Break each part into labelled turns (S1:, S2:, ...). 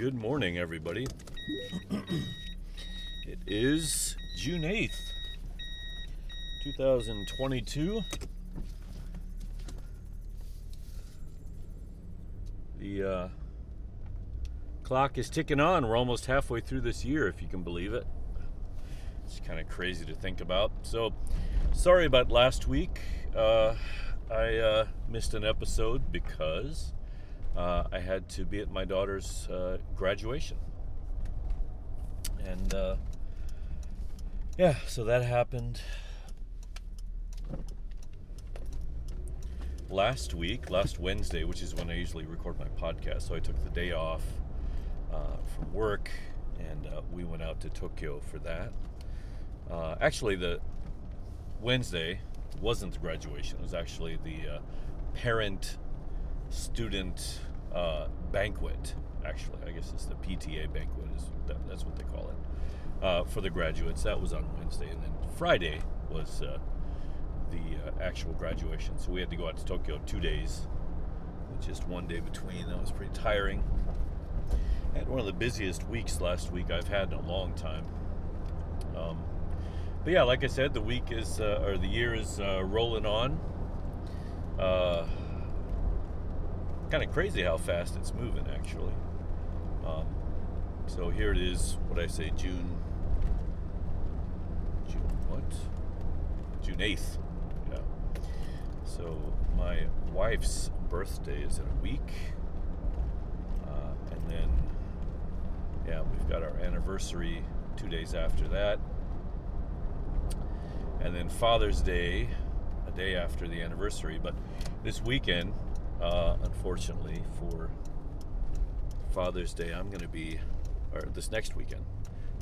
S1: Good morning, everybody. it is June 8th, 2022. The uh, clock is ticking on. We're almost halfway through this year, if you can believe it. It's kind of crazy to think about. So, sorry about last week. Uh, I uh, missed an episode because uh, I had to be at my daughter's uh, graduation. And uh, yeah, so that happened last week, last Wednesday, which is when I usually record my podcast. So I took the day off uh, from work and uh, we went out to Tokyo for that. Uh, actually, the Wednesday wasn't the graduation, it was actually the parent student uh, banquet. Actually, I guess it's the PTA banquet. Is that, that's what they call it uh, for the graduates. That was on Wednesday, and then Friday was uh, the uh, actual graduation. So we had to go out to Tokyo two days, with just one day between. That was pretty tiring. Had one of the busiest weeks last week I've had in a long time. Um, but yeah, like I said, the week is uh, or the year is uh, rolling on kind of crazy how fast it's moving, actually. Um, so here it is. What I say, June. June what? June eighth. Yeah. So my wife's birthday is in a week, uh, and then yeah, we've got our anniversary two days after that, and then Father's Day a day after the anniversary. But this weekend uh, unfortunately, for Father's Day, I'm going to be, or this next weekend,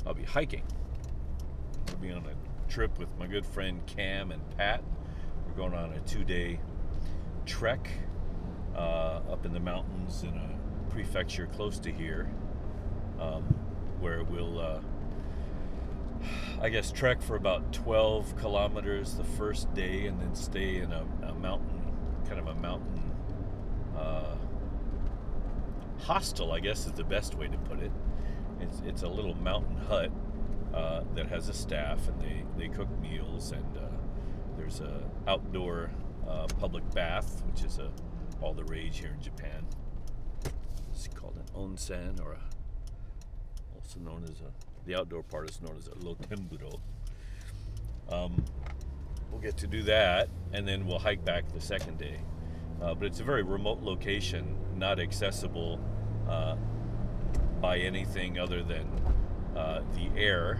S1: I'll be hiking. I'll be on a trip with my good friend Cam and Pat. We're going on a two day trek uh, up in the mountains in a prefecture close to here, um, where we'll, uh, I guess, trek for about 12 kilometers the first day and then stay in a, a mountain, kind of a mountain uh, hostel, I guess is the best way to put it. It's, it's a little mountain hut uh, that has a staff, and they, they cook meals, and uh, there's a outdoor uh, public bath, which is a, all the rage here in Japan. It's called an onsen, or a, also known as a the outdoor part is known as a rotemburo. Um, we'll get to do that, and then we'll hike back the second day. Uh, but it's a very remote location, not accessible uh, by anything other than uh, the air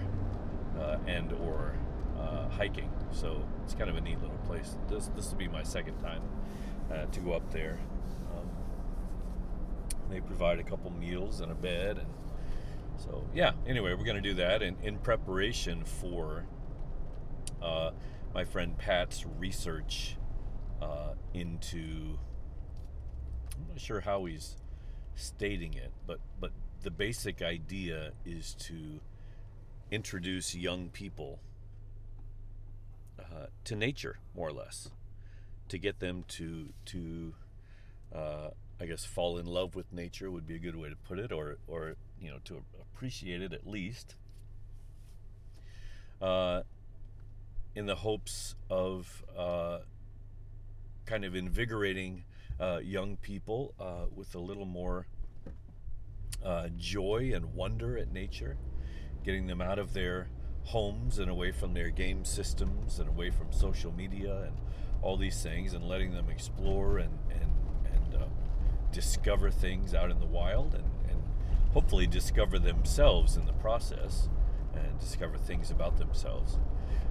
S1: uh, and or uh, hiking. So it's kind of a neat little place. This this will be my second time uh, to go up there. Um, they provide a couple meals and a bed, and so yeah. Anyway, we're going to do that, and in preparation for my friend Pat's research uh, into I'm not sure how he's stating it, but but the basic idea is to introduce young people uh, to nature, more or less, to get them to to uh, I guess fall in love with nature would be a good way to put it, or or you know to appreciate it at least. Uh, in the hopes of uh, kind of invigorating uh, young people uh, with a little more uh, joy and wonder at nature, getting them out of their homes and away from their game systems and away from social media and all these things, and letting them explore and and and um, discover things out in the wild and, and hopefully discover themselves in the process and discover things about themselves.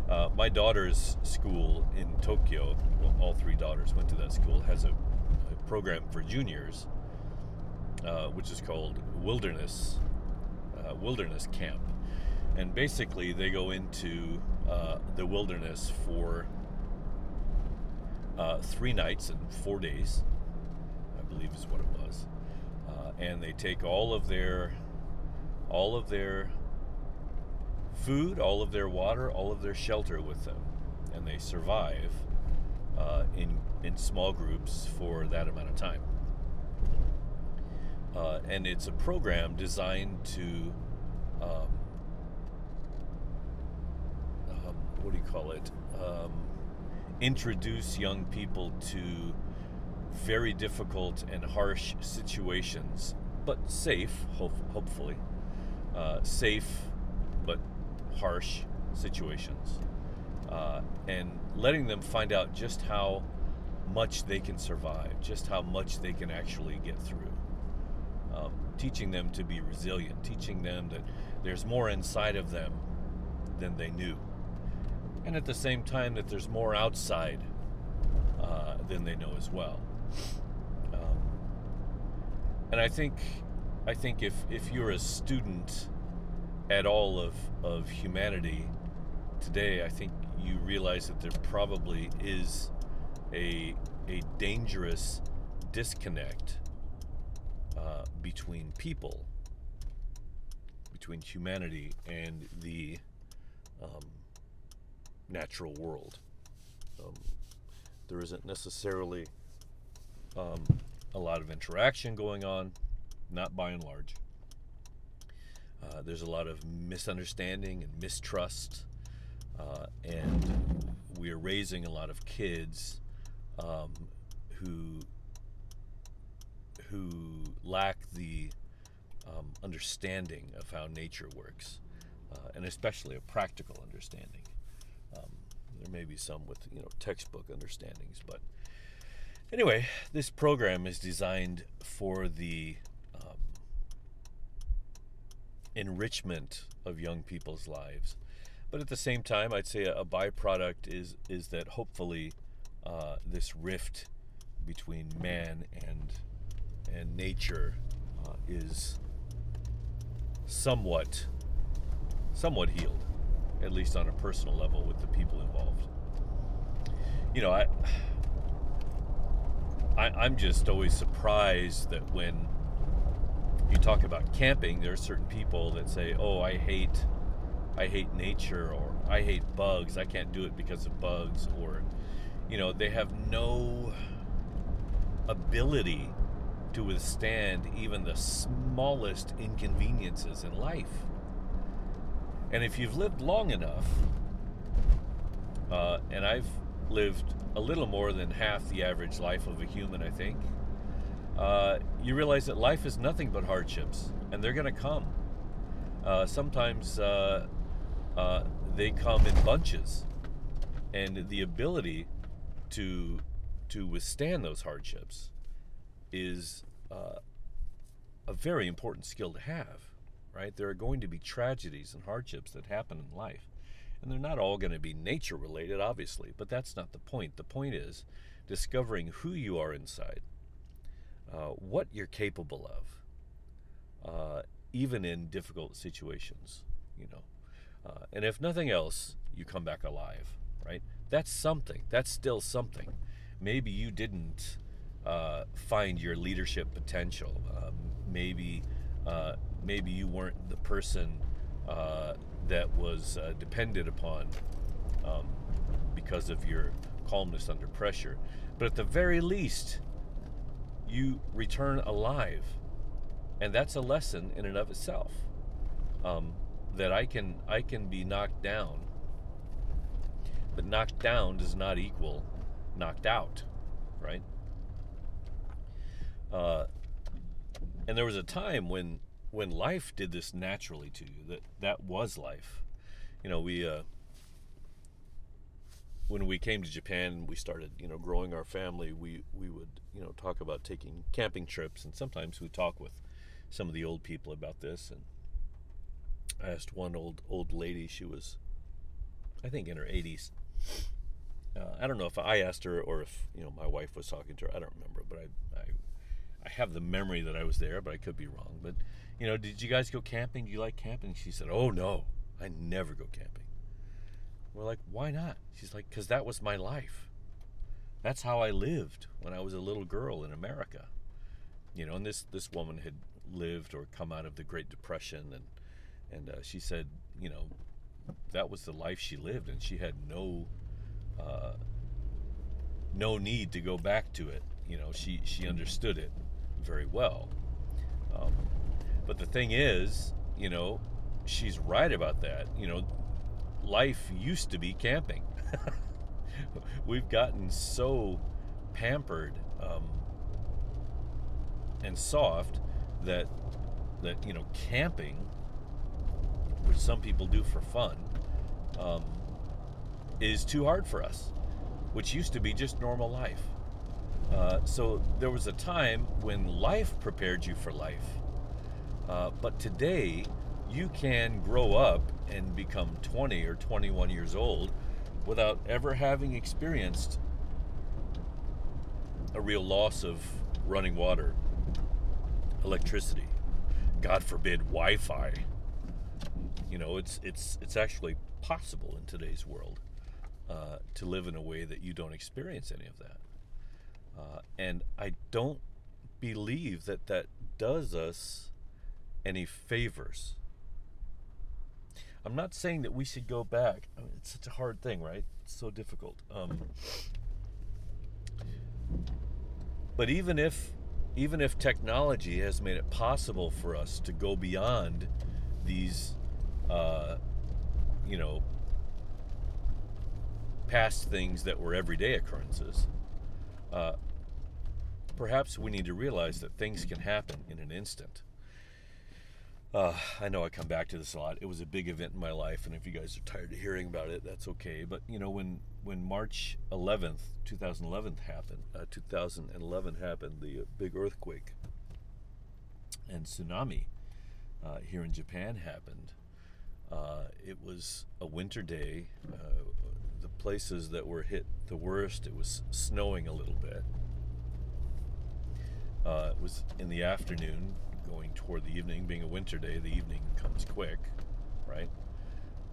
S1: Uh, my daughter's school in Tokyo, well, all three daughters went to that school, has a program for juniors, uh, which is called Wilderness uh, Wilderness Camp, and basically they go into uh, the wilderness for uh, three nights and four days, I believe is what it was, uh, and they take all of their all of their food, all of their water, all of their shelter with them, and they survive uh, in in small groups for that amount of time. Uh, and it's a program designed to, um, um, what do you call it? Um, introduce young people to very difficult and harsh situations, but safe, hope, hopefully. Uh, safe, but harsh situations. Uh, and letting them find out just how much they can survive, just how much they can actually get through. Um, teaching them to be resilient, teaching them that there's more inside of them than they knew. And at the same time, that there's more outside uh, than they know as well. Um, and I think, I think if, if you're a student at all of, of humanity today, I think you realize that there probably is a, a dangerous disconnect uh, between people, between humanity and the um, natural world. Um, there isn't necessarily um, a lot of interaction going on, not by and large. Uh, there's a lot of misunderstanding and mistrust, uh, and we are raising a lot of kids um, who who lack the um, understanding of how nature works, uh, and especially a practical understanding. Um, there may be some with you know textbook understandings, but anyway, this program is designed for the um, enrichment of young people's lives. But at the same time, I'd say a, byproduct is is that hopefully uh, this rift between man and and nature uh, is somewhat somewhat healed, at least on a personal level with the people involved. You know, I, I am just always surprised that when you talk about camping, there are certain people that say, "Oh, I hate." I hate nature or I hate bugs. I can't do it because of bugs or you know, they have no ability to withstand even the smallest inconveniences in life. And if you've lived long enough, uh, and I've lived a little more than half the average life of a human, I think, uh, you realize that life is nothing but hardships, and they're going to come. Uh, sometimes uh, they come in bunches, and the ability to to withstand those hardships is uh, a very important skill to have, right? There are going to be tragedies and hardships that happen in life. And they're not all going to be nature related, obviously, but that's not the point. The point is discovering who you are inside, uh, what you're capable of, uh, even in difficult situations, you know. Uh, and if nothing else, you come back alive, right? That's something. That's still something. Maybe you didn't uh, find your leadership potential. Um, maybe uh, maybe you weren't the person uh, that was uh, depended upon um, because of your calmness under pressure. But at the very least, you return alive, and that's a lesson in and of itself. Um, that I can I can be knocked down, but knocked down does not equal knocked out, right? Uh, and there was a time when when life did this naturally to you. That that was life. You know, we uh, when we came to Japan, we started you know growing our family. We we would you know talk about taking camping trips, and sometimes we talk with some of the old people about this. And I asked one old old lady. She was, I think, in her 80s. Uh, I don't know if I asked her or if you know my wife was talking to her. I don't remember, but I, I I have the memory that I was there, but I could be wrong. But, you know, did you guys go camping? Do you like camping? She said, Oh, no, I never go camping. We're like, Why not? She's like, Because that was my life. That's how I lived when I was a little girl in America. You know, and this, this woman had lived or come out of the Great Depression, and, and uh, she said, you know, that was the life she lived, and she had no. Uh, no need to go back to it. You know, she she understood it very well. Um, but the thing is, you know, she's right about that. You know, life used to be camping. We've gotten so pampered um, and soft that that you know camping, which some people do for fun, um, is too hard for us, which used to be just normal life. Uh, so there was a time when life prepared you for life, uh, but today you can grow up and become 20 or 21 years old without ever having experienced a real loss of running water, electricity, God forbid Wi-Fi. You know, it's it's it's actually possible in today's world uh, to live in a way that you don't experience any of that. Uh, and I don't believe that that does us any favors. I'm not saying that we should go back. I mean, it's such a hard thing, right? It's so difficult. Um, but even if even if technology has made it possible for us to go beyond these, uh, you know, past things that were everyday occurrences, uh, perhaps we need to realize that things can happen in an instant. Uh, I know I come back to this a lot. It was a big event in my life, and if you guys are tired of hearing about it, that's okay. But you know, when when March 11th, 2011 happened, uh, 2011 happened, the big earthquake and tsunami uh, here in Japan happened. Uh, it was a winter day. Uh, the places that were hit the worst, it was snowing a little bit. Uh, it was in the afternoon, going toward the evening. Being a winter day, the evening comes quick, right?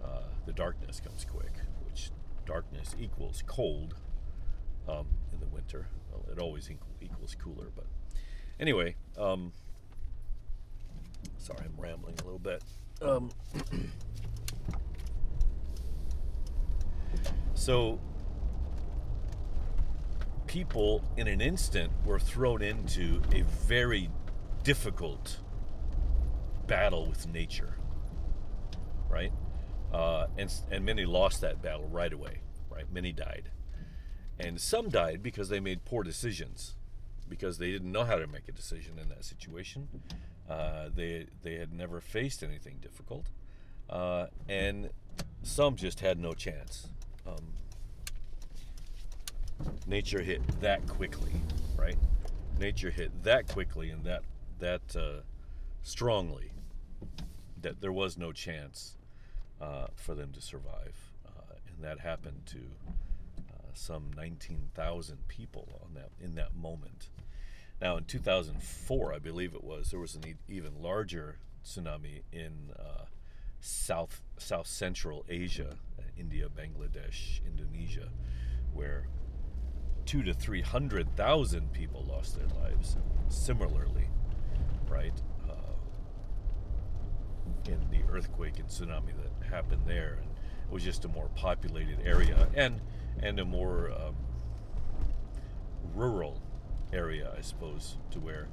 S1: Uh, the darkness comes quick, which darkness equals cold um, in the winter. Well, it always equals cooler, but anyway. Um, sorry, I'm rambling a little bit. Um, so people in an instant were thrown into a very difficult battle with nature, right? Uh, and and many lost that battle right away, right? Many died, and some died because they made poor decisions, because they didn't know how to make a decision in that situation. Uh, they they had never faced anything difficult, uh, and some just had no chance. Um, nature hit that quickly, right? Nature hit that quickly and that that uh, strongly that there was no chance uh, for them to survive, uh, and that happened to uh, some 19,000 people on that in that moment. Now, in 2004, I believe it was, there was an e- even larger tsunami in uh, South South Central Asia, India, Bangladesh, Indonesia, where two to three hundred thousand people lost their lives. Similarly, right? Uh, in the earthquake and tsunami that happened there, and it was just a more populated area and and a more um, rural area, I suppose, to where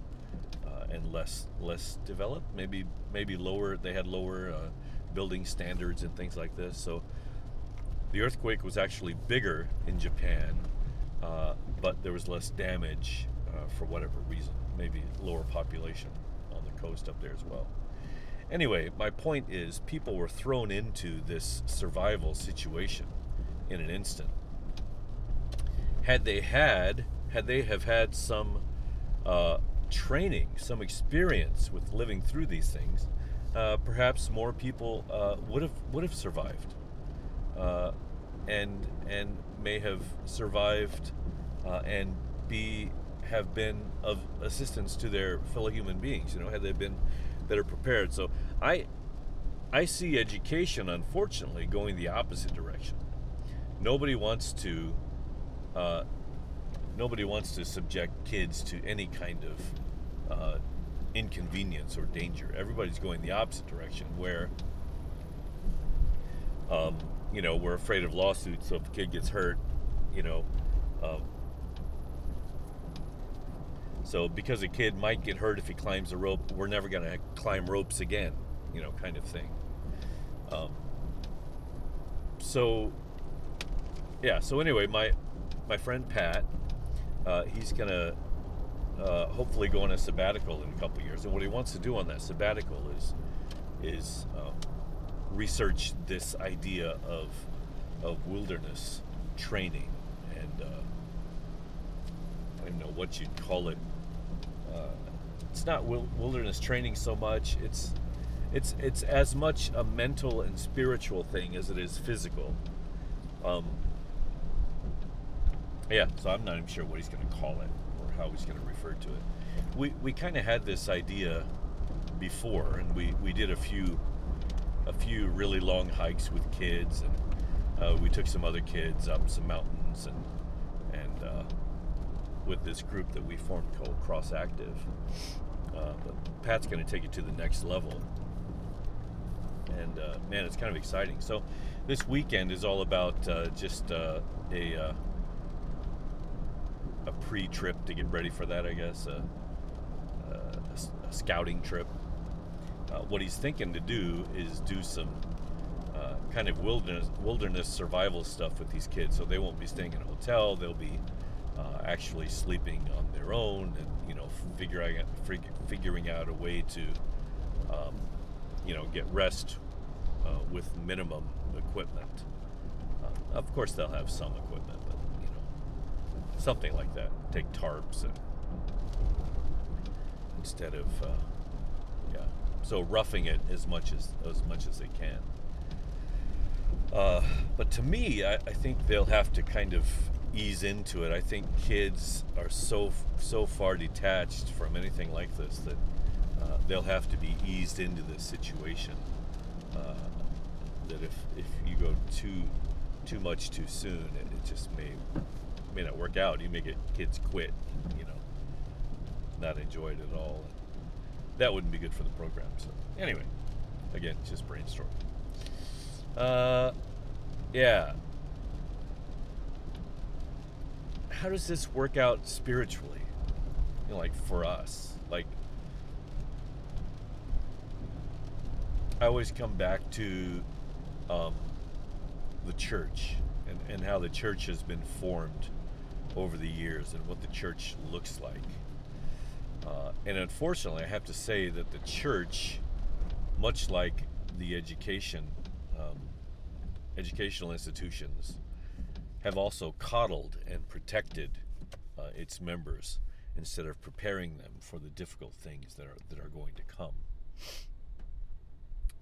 S1: uh, and less less developed. Maybe maybe lower. They had lower uh, building standards and things like this. So the earthquake was actually bigger in Japan, uh, but there was less damage uh, for whatever reason. Maybe lower population on the coast up there as well. Anyway, my point is people were thrown into this survival situation in an instant. Had they had, had they have had some uh, training, some experience with living through these things, uh, perhaps more people uh, would have would have survived, uh, and and may have survived uh, and be have been of assistance to their fellow human beings. You know, had they been better prepared. So I I see education, unfortunately, going the opposite direction. Nobody wants to uh, nobody wants to subject kids to any kind of uh, inconvenience or danger. Everybody's going the opposite direction, where um, you know we're afraid of lawsuits. So if a kid gets hurt, you know. Um, So because a kid might get hurt if he climbs a rope, we're never going to climb ropes again, you know, kind of thing. Um, so yeah. So anyway, my my friend Pat, uh, he's gonna uh, hopefully go on a sabbatical in a couple years, and what he wants to do on that sabbatical is is um, research this idea of of wilderness training and uh, I don't know what you'd call it. Uh, it's not wilderness training so much. It's it's it's as much a mental and spiritual thing as it is physical. Um, yeah, so I'm not even sure what he's going to call it or how he's going to refer to it. We we kind of had this idea before, and we we did a few a few really long hikes with kids, and uh, we took some other kids up some mountains, and and uh, with this group that we formed called Cross Active. Uh, but Pat's going to take it to the next level, and uh, man, it's kind of exciting. So this weekend is all about uh, just uh, a a pre-trip to get ready for that, I guess. a, a scouting trip uh, what he's thinking to do is do some uh, kind of wilderness wilderness survival stuff with these kids. So they won't be staying in a hotel. They'll be uh, actually sleeping on their own, and you know, figuring out, figuring out a way to, um, you know, get rest uh, with minimum equipment. Uh, of course, they'll have some equipment, but you know, something like that. Take tarps and instead of so roughing it as much as as much as they can. Uh, but to me, I, I, think they'll have to kind of ease into it. I think kids are so so far detached from anything like this that uh, they'll have to be eased into this situation. Uh, that if if you go too too much too soon, it, it just may may not work out. You may get kids quit, you know, not enjoy it at all that wouldn't be good for the program. So anyway, again, just brainstorm. Uh, yeah. How does this work out spiritually? You know, like for us, like I always come back to um, the church and, and how the church has been formed over the years and what the church looks like. Uh, and unfortunately, I have to say that the church, much like the education, um, educational institutions, have also coddled and protected uh, its members instead of preparing them for the difficult things that are that are going to come.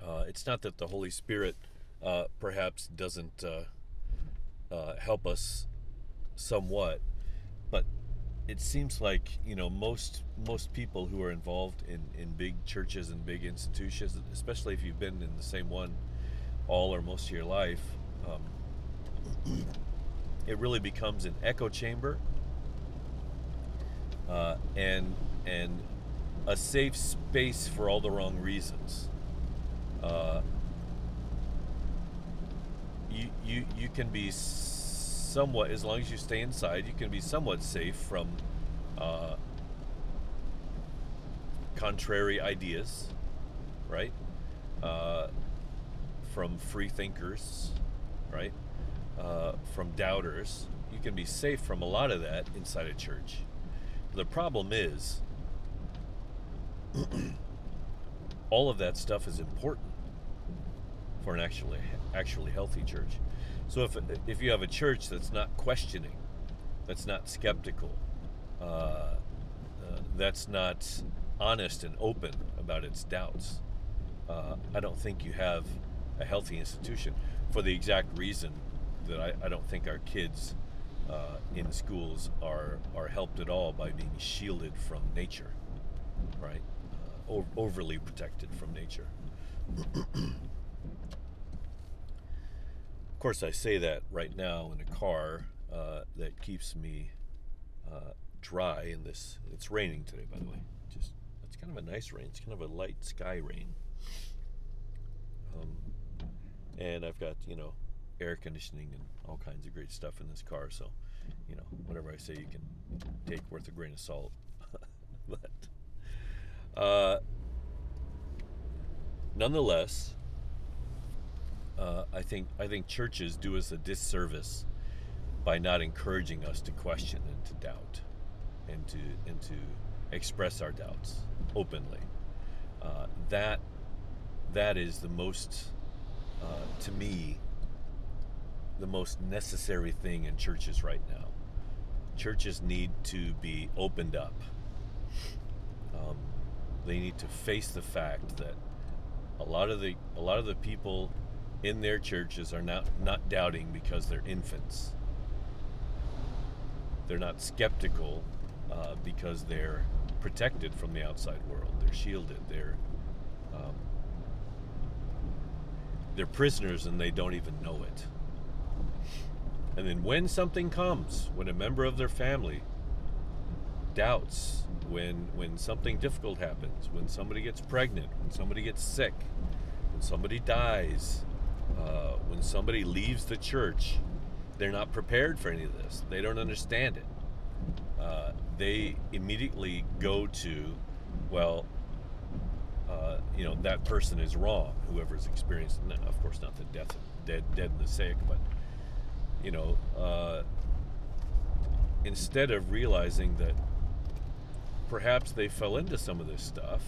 S1: Uh, it's not that the Holy Spirit uh, perhaps doesn't uh, uh, help us somewhat, but it seems like you know most most people who are involved in in big churches and big institutions, especially if you've been in the same one all or most of your life, um, it really becomes an echo chamber uh, and and a safe space for all the wrong reasons. Uh, you you you can be somewhat, as long as you stay inside, you can be somewhat safe from uh, contrary ideas, right? Uh, from free thinkers, right? Uh, from doubters. You can be safe from a lot of that inside a church. The problem is, all of that stuff is important for an actually actually healthy church. So if if you have a church that's not questioning, that's not skeptical, uh, uh, that's not honest and open about its doubts, uh, I don't think you have a healthy institution. For the exact reason that I, I don't think our kids uh, in schools are are helped at all by being shielded from nature, right? Uh, overly protected from nature. Course, I say that right now in a car uh, that keeps me uh, dry in this. It's raining today, by the way. Just it's kind of a nice rain. It's kind of a light sky rain. Um, and I've got you know air conditioning and all kinds of great stuff in this car. So you know whatever I say, you can take worth a grain of salt. but uh, nonetheless, uh, I think I think churches do us a disservice by not encouraging us to question and to doubt, and to and to express our doubts openly. Uh, that that is the most, uh, to me, the most necessary thing in churches right now. Churches need to be opened up. Um, they need to face the fact that a lot of the a lot of the people in their churches are not not doubting because they're infants. They're not skeptical uh, because they're protected from the outside world. They're shielded. They're um, they're prisoners and they don't even know it. And then when something comes, when a member of their family doubts, when when something difficult happens, when somebody gets pregnant, when somebody gets sick, when somebody dies, uh, when somebody leaves the church, they're not prepared for any of this. They don't understand it. Uh, they immediately go to, well, uh, you know, that person is wrong. Whoever's experienced, of course, not the death, dead, dead and the sick, but you know, uh, instead of realizing that perhaps they fell into some of this stuff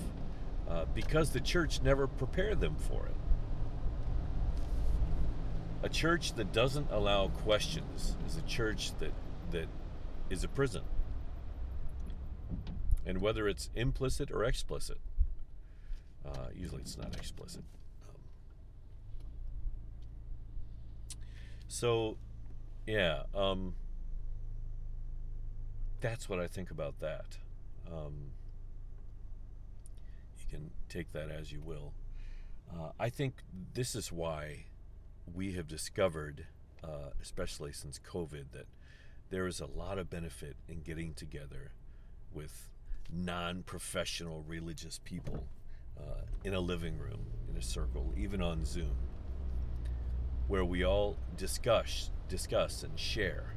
S1: uh, because the church never prepared them for it. A church that doesn't allow questions is a church that that is a prison. And whether it's implicit or explicit, uh, usually it's not explicit. Um, so, yeah, um, that's what I think about that. Um, you can take that as you will. Uh, I think this is why we have discovered, uh, especially since COVID, that there is a lot of benefit in getting together with non professional religious people uh, in a living room, in a circle, even on Zoom, where we all discuss, discuss and share.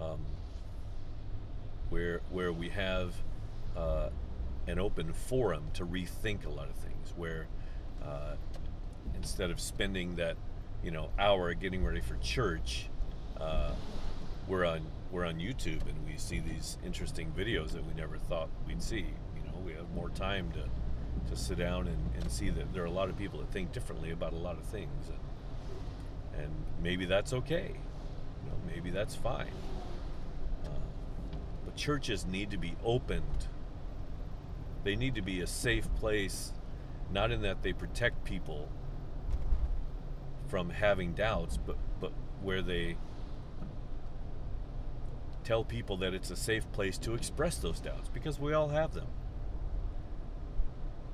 S1: Um, where, where we have uh, an open forum to rethink a lot of things, where uh, instead of spending that you know hour getting ready for church, uh, we're on we're on YouTube and we see these interesting videos that we never thought we'd see. You know, we have more time to to sit down and, and see that there are a lot of people that think differently about a lot of things, and, and maybe that's okay. You know, maybe that's fine. Uh, but churches need to be opened. They need to be a safe place, not in that they protect people from having doubts, but but where they tell people that it's a safe place to express those doubts because we all have them.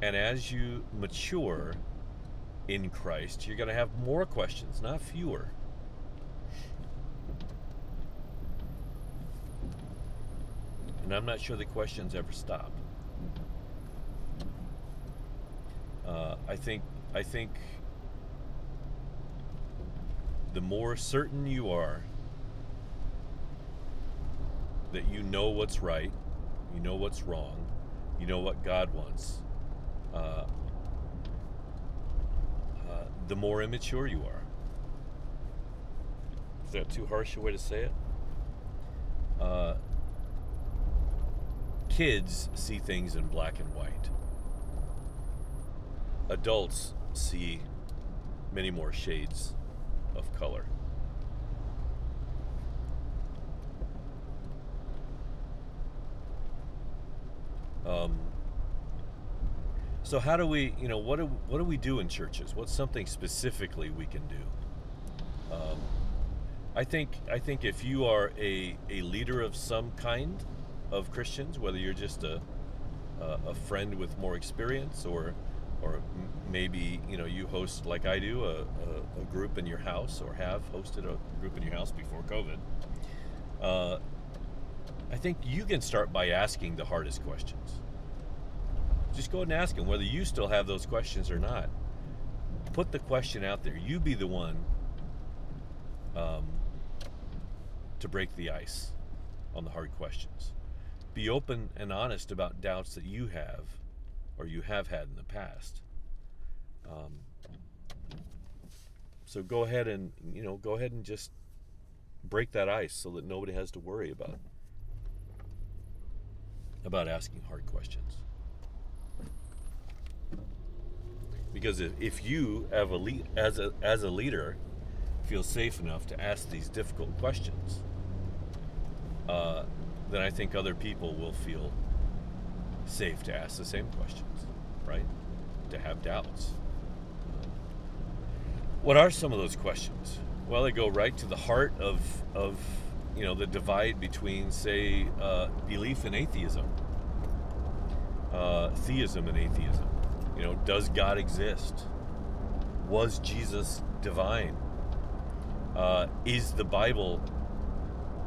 S1: And as you mature in Christ, you're going to have more questions, not fewer. And I'm not sure the questions ever stop. Uh, I think I think the more certain you are that you know what's right, you know what's wrong, you know what God wants, uh, uh, the more immature you are. Is that too harsh a way to say it? Uh, kids see things in black and white. Adults see many more shades of color. Um, so how do we, you know, what do what do we do in churches? What's something specifically we can do? Um, I think I think if you are a, a leader of some kind of Christians, whether you're just a a, a friend with more experience or or maybe you know you host like I do a, a, a, group in your house or have hosted a group in your house before COVID. Uh, I think you can start by asking the hardest questions. Just go ahead and ask them whether you still have those questions or not. Put the question out there. You be the one um, to break the ice on the hard questions. be open and honest about doubts that you have or you have had in the past. Um, so go ahead and you know go ahead and just break that ice so that nobody has to worry about about asking hard questions. Because if, if you have a as a as a leader feel safe enough to ask these difficult questions, uh, then I think other people will feel safe to ask the same questions, right? To have doubts. What are some of those questions? Well, they go right to the heart of of you know the divide between, say, uh, belief and atheism, uh, theism and atheism. You know, does God exist? Was Jesus divine? Uh, is the Bible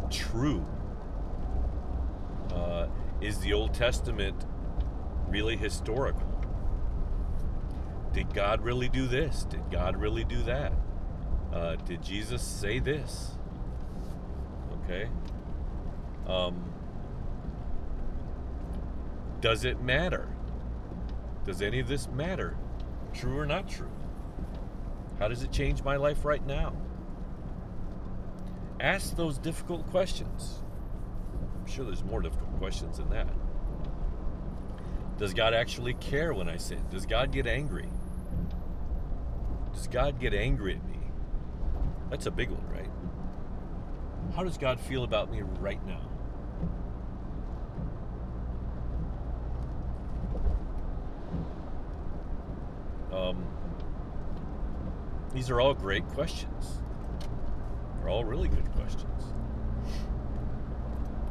S1: true? Uh, is the Old Testament really historical? Did God really do this? Did God really do that? Uh, did Jesus say this? Okay. Um, does it matter? Does any of this matter? True or not true? How does it change my life right now? Ask those difficult questions. I'm sure there's more difficult questions than that. Does God actually care when I sin? Does God get angry? Does God get angry at me? That's a big one, right? How does God feel about me right now? Um, these are all great questions. They're all really good questions.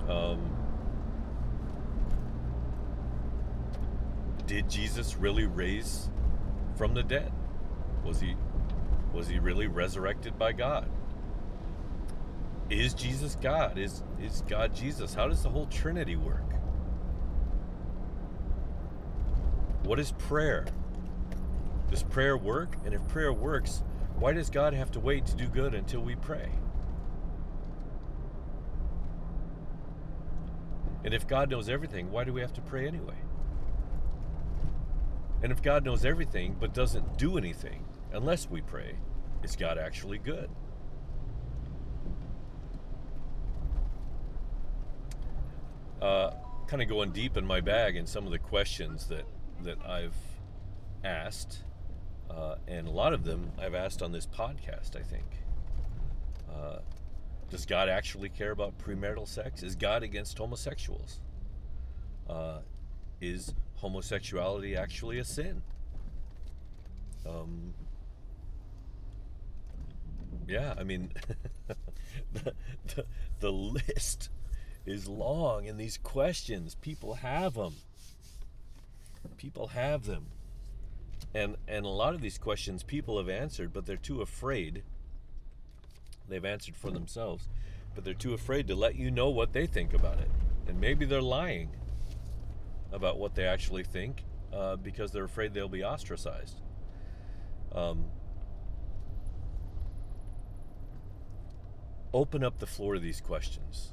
S1: Um, did Jesus really raise from the dead? Was he was he really resurrected by God? Is Jesus God? Is is God Jesus? How does the whole Trinity work? What is prayer? Does prayer work? And if prayer works, why does God have to wait to do good until we pray? And if God knows everything, why do we have to pray anyway? And if God knows everything but doesn't do anything unless we pray, is God actually good? Uh, kind of going deep in my bag in some of the questions that that I've asked uh, and a lot of them I've asked on this podcast, I think. Uh, does God actually care about premarital sex? Is God against homosexuals? Uh, is homosexuality actually a sin? Um, yeah, I mean, the, the, the list is long, and these questions, people have them. People have them. And and a lot of these questions people have answered but they're too afraid. They've answered for themselves but they're too afraid to let you know what they think about it. And maybe they're lying about what they actually think uh, because they're afraid they'll be ostracized. Um, open up the floor to these questions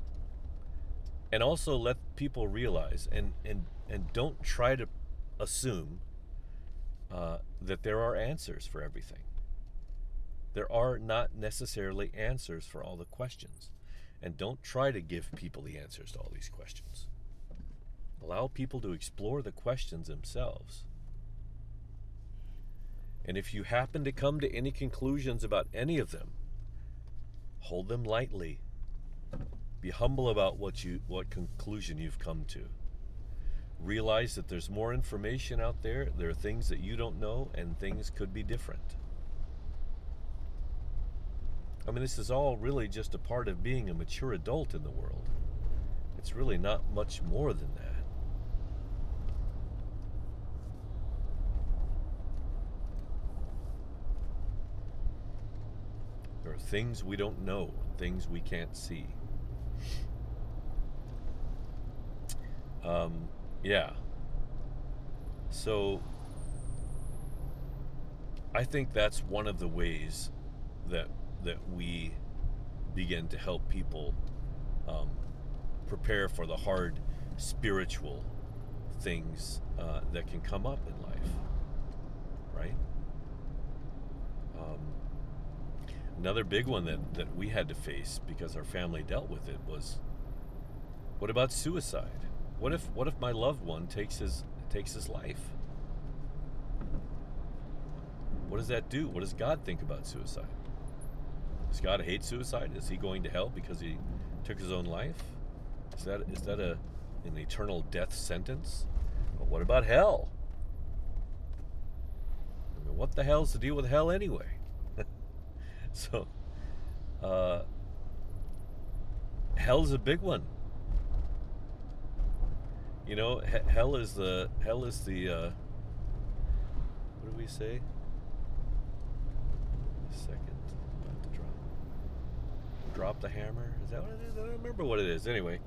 S1: and also let people realize and and and don't try to assume uh, that there are answers for everything. There are not necessarily answers for all the questions. And don't try to give people the answers to all these questions. Allow people to explore the questions themselves. And if you happen to come to any conclusions about any of them, hold them lightly. Be humble about what you what conclusion you've come to realize that there's more information out there. There are things that you don't know, and things could be different. I mean, this is all really just a part of being a mature adult in the world. It's really not much more than that. Things we don't know, things we can't see. Um, yeah. So I think that's one of the ways that that we begin to help people um, prepare for the hard spiritual things uh, that can come up in life, right? Um, another big one that, that we had to face because our family dealt with it was what about suicide? What if what if my loved one takes his takes his life? What does that do? What does God think about suicide? Does God hate suicide? Is he going to hell because he took his own life? Is that is that a an eternal death sentence? Well, what about hell? I mean, what the hell's the deal with hell anyway? so, uh, hell's a big one. You know, he- hell is the hell is the uh, what do we say? Second, about to drop. Drop the hammer. Is that what it is? I don't remember what it is. Anyway,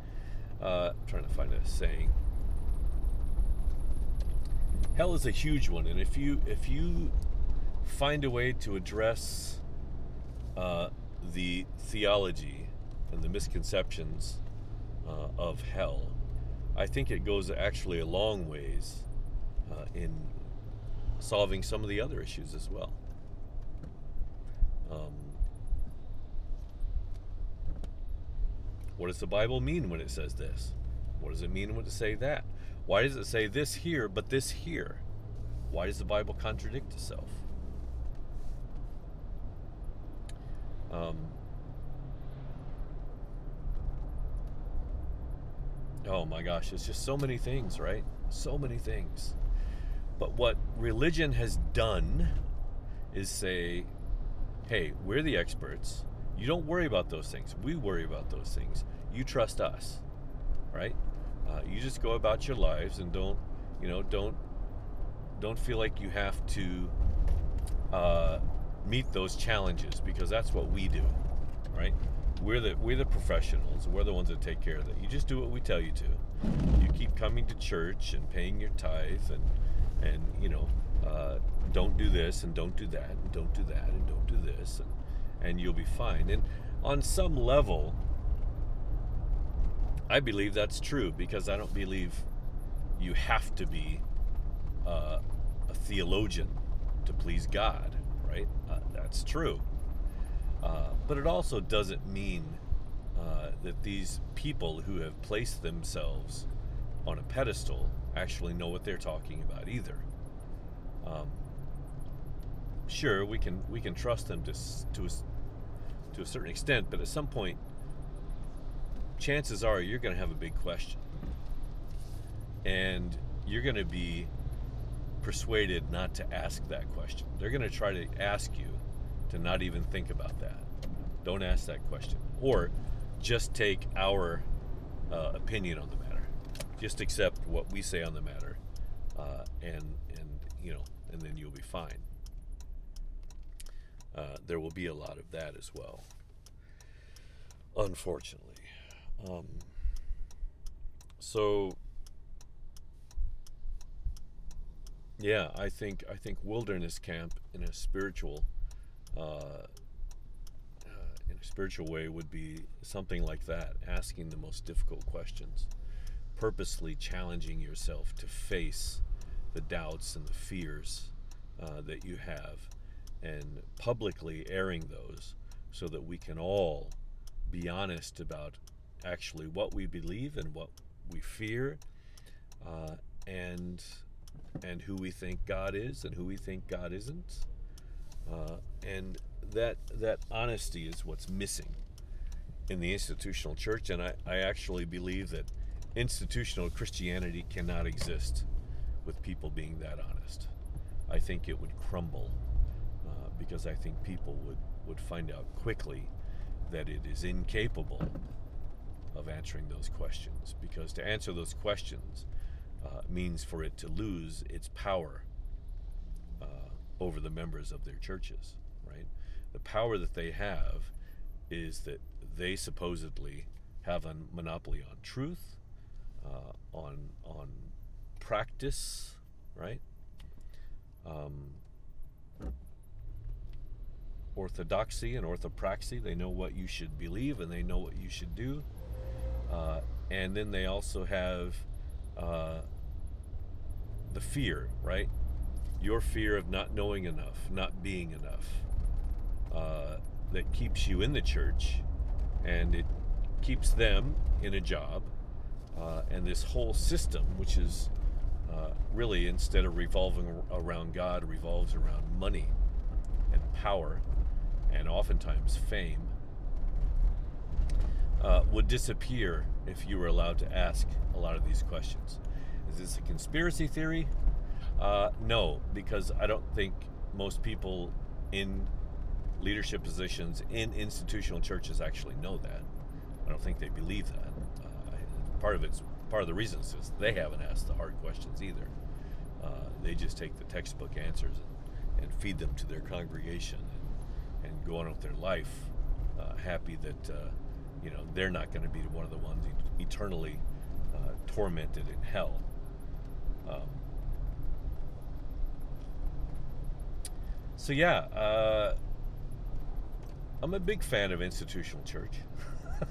S1: uh, I'm trying to find a saying. Hell is a huge one, and if you if you find a way to address uh, the theology and the misconceptions uh, of hell, I think it goes actually a long ways uh, in solving some of the other issues as well. Um, what does the Bible mean when it says this? What does it mean when it say that? Why does it say this here but this here? Why does the Bible contradict itself? Um, oh my gosh, it's just so many things, right? So many things. But what religion has done is say, hey, we're the experts. You don't worry about those things. We worry about those things. You trust us, right? Uh, you just go about your lives and don't, you know, don't don't feel like you have to uh, meet those challenges because that's what we do, right? We're the we're the professionals. We're the ones that take care of that. You just do what we tell you to. You keep coming to church and paying your tithe and and you know uh, don't do this and don't do that and don't do that and don't do this and and you'll be fine. And on some level, I believe that's true because I don't believe you have to be uh, a theologian to please God, right? Uh, that's true. Uh, but it also doesn't mean uh, that these people who have placed themselves on a pedestal actually know what they're talking about either. Um, sure, we can we can trust them to to a, to a certain extent, but at some point, chances are you're going to have a big question, and you're going to be persuaded not to ask that question. They're going to try to ask you to not even think about that. Don't ask that question, or just take our uh, opinion on the matter. Just accept what we say on the matter, uh, and and you know, and then you'll be fine. Uh, there will be a lot of that as well, unfortunately. Um, so yeah, I think I think wilderness camp in a spiritual uh, uh, in a spiritual way would be something like that, asking the most difficult questions, purposely challenging yourself to face the doubts and the fears uh, that you have, and publicly airing those so that we can all be honest about actually what we believe and what we fear, uh, and and who we think God is and who we think God isn't. Uh, and that that honesty is what's missing in the institutional church. And I, I actually believe that institutional Christianity cannot exist with people being that honest. I think it would crumble uh, because I think people would, would find out quickly that it is incapable of answering those questions. Because to answer those questions uh, means for it to lose its power uh, over the members of their churches, right? The power that they have is that they supposedly have a monopoly on truth, uh, on on practice, right? Um, orthodoxy and orthopraxy. They know what you should believe and they know what you should do. Uh, and then they also have uh, the fear, right? Your fear of not knowing enough, not being enough, uh, that keeps you in the church and it keeps them in a job. Uh, and this whole system, which is uh, really instead of revolving around God, revolves around money and power and oftentimes fame, uh, would disappear if you were allowed to ask a lot of these questions. Is this a conspiracy theory? Uh, no, because I don't think most people in leadership positions in institutional churches actually know that. I don't think they believe that. Uh, part of it's part of the reasons is they haven't asked the hard questions either. Uh, they just take the textbook answers and, and, feed them to their congregation and, and go on with their life, uh, happy that uh, you know they're not going to be one of the ones eternally uh, tormented in hell. Um, so yeah, uh, I'm a big fan of institutional church.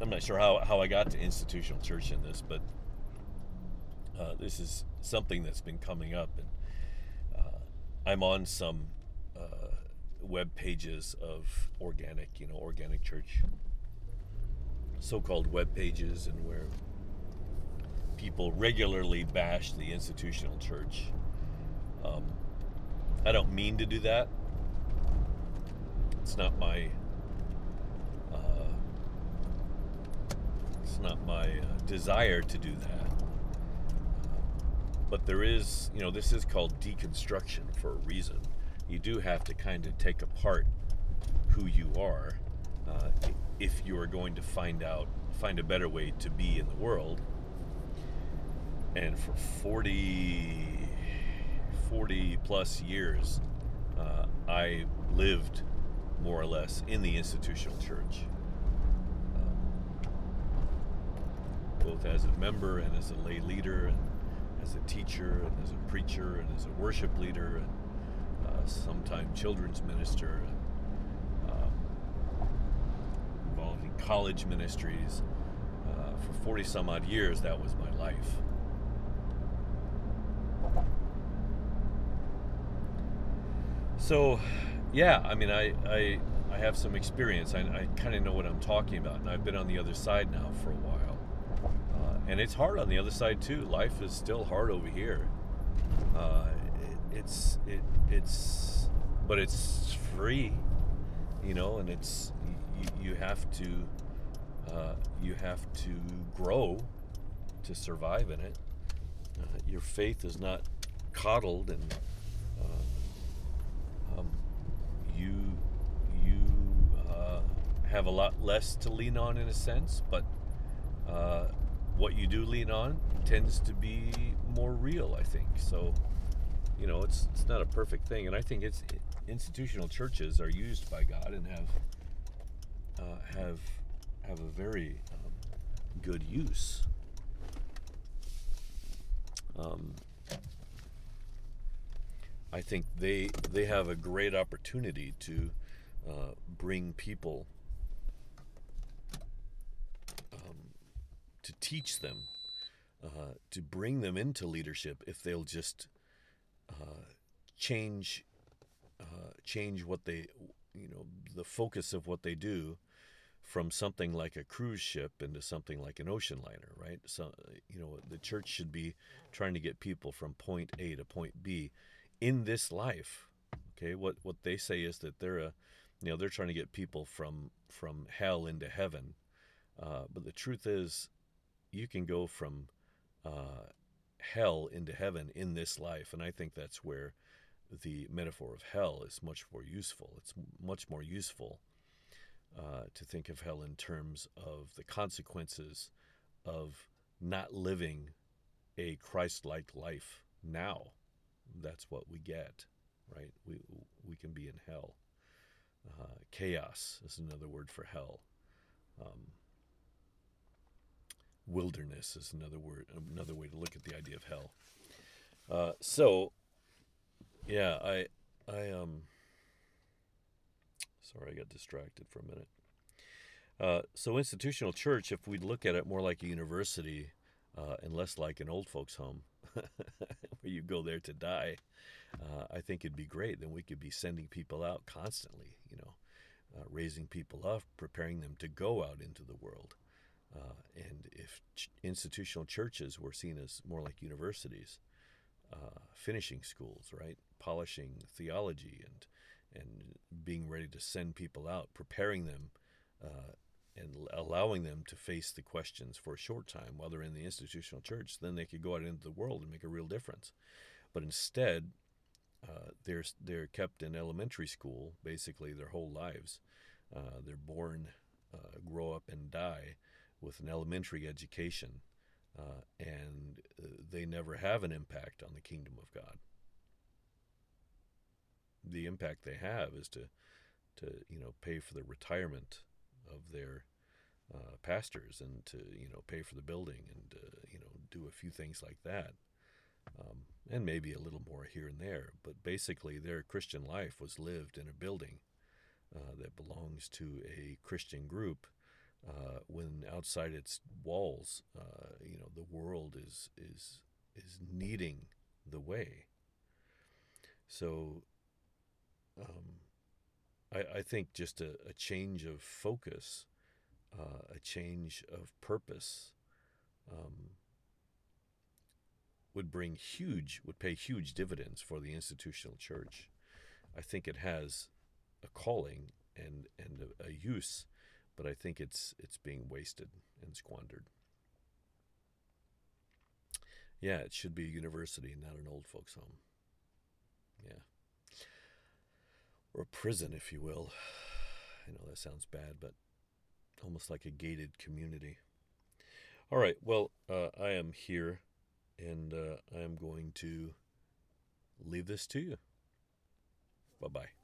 S1: I'm not sure how, how I got to institutional church in this, but uh, this is something that's been coming up, and uh, I'm on some uh, web pages of organic, you know, organic church, so-called web pages, and where people regularly bash the institutional church. Um, I don't mean to do that. It's not my It's not my uh, desire to do that. But there is, you know, this is called deconstruction for a reason. You do have to kind of take apart who you are uh, if you are going to find out, find a better way to be in the world. And for 40, 40 plus years, uh, I lived more or less in the institutional church. both as a member and as a lay leader, and as a teacher, and as a preacher, and as a worship leader, and uh, sometimes children's minister, and, uh, involved in college ministries. Uh, for 40 some odd years, that was my life. So, yeah, I mean, I, I, I have some experience. I, I kind of know what I'm talking about, and I've been on the other side now for a while and it's hard on the other side too. Life is still hard over here. Uh, it, it's it it's but it's free, you know, and it's you, you have to uh, you have to grow to survive in it. Uh, your faith is not coddled, and uh, um, you you uh, have a lot less to lean on in a sense, but uh, what you do lean on tends to be more real, I think. So, you know, it's it's not a perfect thing, and I think it's institutional churches are used by God and have uh, have have a very um, good use. Um, I think they they have a great opportunity to uh, bring people to teach them, uh, to bring them into leadership if they'll just uh, change uh, change what they you know the focus of what they do from something like a cruise ship into something like an ocean liner right so you know the church should be trying to get people from point A to point B in this life okay what what they say is that they're a you know they're trying to get people from from hell into heaven uh, but the truth is you can go from uh, hell into heaven in this life. And I think that's where the metaphor of hell is much more useful. It's much more useful uh, to think of hell in terms of the consequences of not living a Christ like life now. That's what we get, right? We, we can be in hell. Uh, chaos is another word for hell. Um, wilderness is another word, another way to look at the idea of hell. Uh, so, yeah, I, I um, Sorry, I got distracted for a minute. Uh, so, institutional church, if we look at it more like a university uh, and less like an old folks' home, where you go there to die, uh, I think it'd be great. Then we could be sending people out constantly, you know, uh, raising people up, preparing them to go out into the world. Uh, and if ch- institutional churches were seen as more like universities, uh, finishing schools, right, polishing theology and and being ready to send people out, preparing them uh, and allowing them to face the questions for a short time while they're in the institutional church, then they could go out into the world and make a real difference. But instead, uh, they're they're kept in elementary school basically their whole lives. Uh, they're born, uh, grow up, and die with an elementary education, uh, and uh, they never have an impact on the kingdom of God. The impact they have is to, to you know, pay for the retirement of their uh, pastors and to you know pay for the building and uh, you know do a few things like that, um, and maybe a little more here and there. But basically, their Christian life was lived in a building uh, that belongs to a Christian group uh, when outside its walls, uh, you know, the world is is is needing the way. So, um, I, I think just a, a change of focus, uh, a change of purpose, um, would bring huge, would pay huge dividends for the institutional church. I think it has a calling and and a, a use but I think it's it's being wasted and squandered. Yeah, it should be a university, not an old folks' home. Yeah. Or a prison, if you will. I know that sounds bad, but almost like a gated community. All right, well, uh, I am here and uh, I am going to leave this to you. Bye bye.